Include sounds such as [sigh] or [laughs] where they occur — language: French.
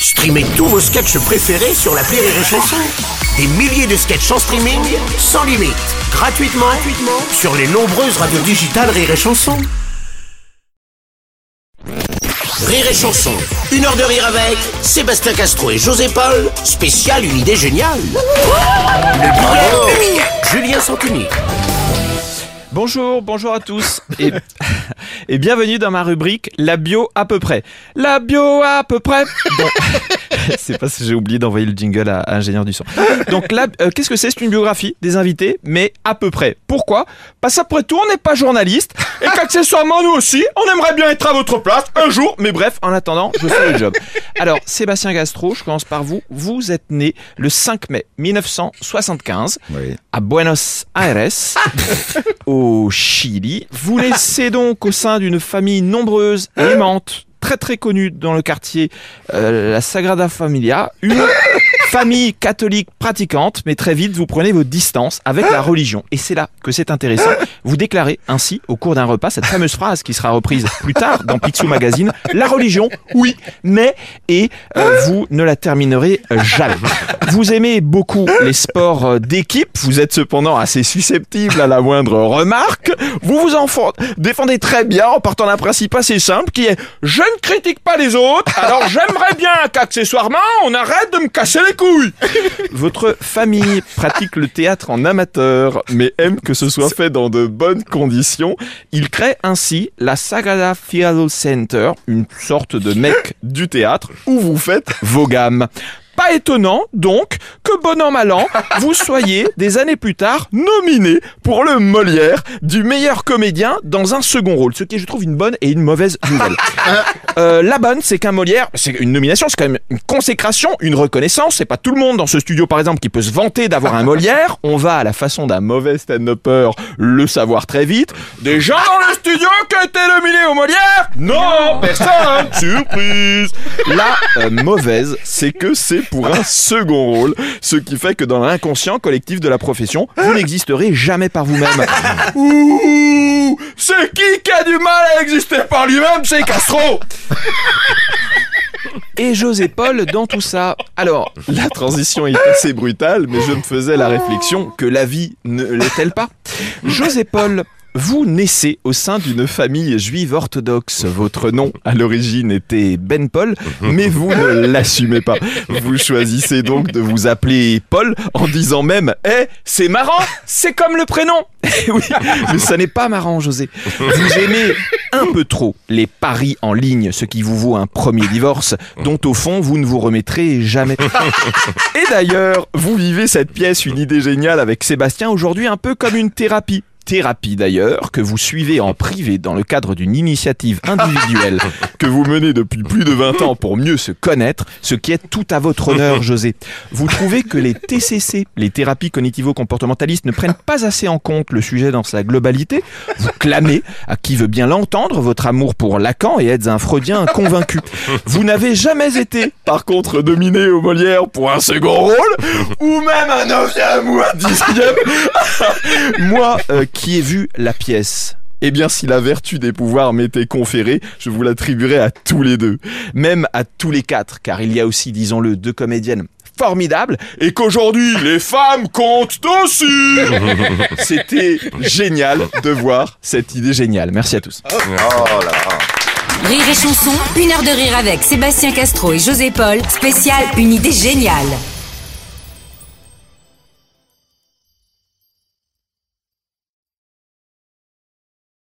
Streamez tous vos sketchs préférés sur la Rire et Chanson. Des milliers de sketchs en streaming, sans limite, gratuitement, gratuitement sur les nombreuses radios digitales Rire et Chanson. Rire et Chanson, une heure de rire avec Sébastien Castro et José Paul, spécial une idée géniale. Le Julien Santini. Bonjour, bonjour à tous et, [laughs] et bienvenue dans ma rubrique La bio à peu près. La bio à peu près. [laughs] Bon, [laughs] c'est parce que j'ai oublié d'envoyer le jingle à, à ingénieur du son. Donc là, euh, qu'est-ce que c'est? C'est une biographie des invités, mais à peu près. Pourquoi? Parce qu'après tout, on n'est pas journaliste et qu'accessoirement nous aussi, on aimerait bien être à votre place un jour. Mais bref, en attendant, je fais le job. Alors, Sébastien Gastro, je commence par vous. Vous êtes né le 5 mai 1975 à Buenos Aires, au Chili. Vous naissez donc au sein d'une famille nombreuse, aimante, très très connue dans le quartier, euh, la Sagrada Familia, famille catholique pratiquante, mais très vite vous prenez vos distances avec la religion. Et c'est là que c'est intéressant. Vous déclarez ainsi au cours d'un repas cette fameuse phrase qui sera reprise plus tard dans Picsou Magazine. La religion, oui, mais, et euh, vous ne la terminerez jamais. Vous aimez beaucoup les sports d'équipe, vous êtes cependant assez susceptible à la moindre remarque. Vous vous en défendez très bien en partant d'un principe assez simple qui est je ne critique pas les autres, alors j'aimerais bien qu'accessoirement on arrête de me casser les couilles. [laughs] Votre famille pratique le théâtre en amateur, mais aime que ce soit fait dans de bonnes conditions. Il crée ainsi la Sagrada Theatre Center, une sorte de mec du théâtre, où vous faites vos gammes. Pas étonnant, donc, que bon an mal an, vous soyez, des années plus tard, nominé pour le Molière du meilleur comédien dans un second rôle. Ce qui est, je trouve, une bonne et une mauvaise nouvelle. Euh, la bonne, c'est qu'un Molière, c'est une nomination, c'est quand même une consécration, une reconnaissance. C'est pas tout le monde dans ce studio, par exemple, qui peut se vanter d'avoir un Molière. On va, à la façon d'un mauvais stand-upper, le savoir très vite. Des gens dans le studio qui ont été nominés au Molière? Non, personne [laughs] Surprise La euh, mauvaise, c'est que c'est pour un second rôle, ce qui fait que dans l'inconscient collectif de la profession, vous n'existerez jamais par vous-même. [laughs] Qui qui a du mal à exister par lui-même C'est Castro et José Paul dans tout ça. Alors, la transition est assez brutale, mais je me faisais la réflexion que la vie ne l'est-elle pas? José Paul, vous naissez au sein d'une famille juive orthodoxe. Votre nom, à l'origine, était Ben Paul, [laughs] mais vous ne l'assumez pas. Vous choisissez donc de vous appeler Paul en disant même « Eh, c'est marrant, c'est comme le prénom [laughs] !» Eh oui, mais ça n'est pas marrant, José. Vous aimez un peu trop les paris en ligne, ce qui vous vaut un premier divorce, dont au fond vous ne vous remettrez jamais. Et d'ailleurs, vous vivez cette pièce, une idée géniale avec Sébastien aujourd'hui un peu comme une thérapie. Thérapie d'ailleurs, que vous suivez en privé dans le cadre d'une initiative individuelle [laughs] que vous menez depuis plus de 20 ans pour mieux se connaître, ce qui est tout à votre honneur, [laughs] José. Vous trouvez que les TCC, les thérapies cognitivo-comportementalistes, ne prennent pas assez en compte le sujet dans sa globalité Vous clamez, à qui veut bien l'entendre, votre amour pour Lacan et êtes un freudien convaincu. Vous n'avez jamais été, par contre, dominé au Molière pour un second rôle, ou même un neuvième ou un dixième. [laughs] Moi, euh, qui ai vu la pièce, eh bien, si la vertu des pouvoirs m'était conférée, je vous l'attribuerais à tous les deux. Même à tous les quatre, car il y a aussi, disons-le, deux comédiennes formidables, et qu'aujourd'hui, [laughs] les femmes comptent aussi [laughs] C'était génial de voir cette idée géniale. Merci à tous. Rire et chanson, une heure de rire avec Sébastien Castro et José Paul, spécial une idée géniale.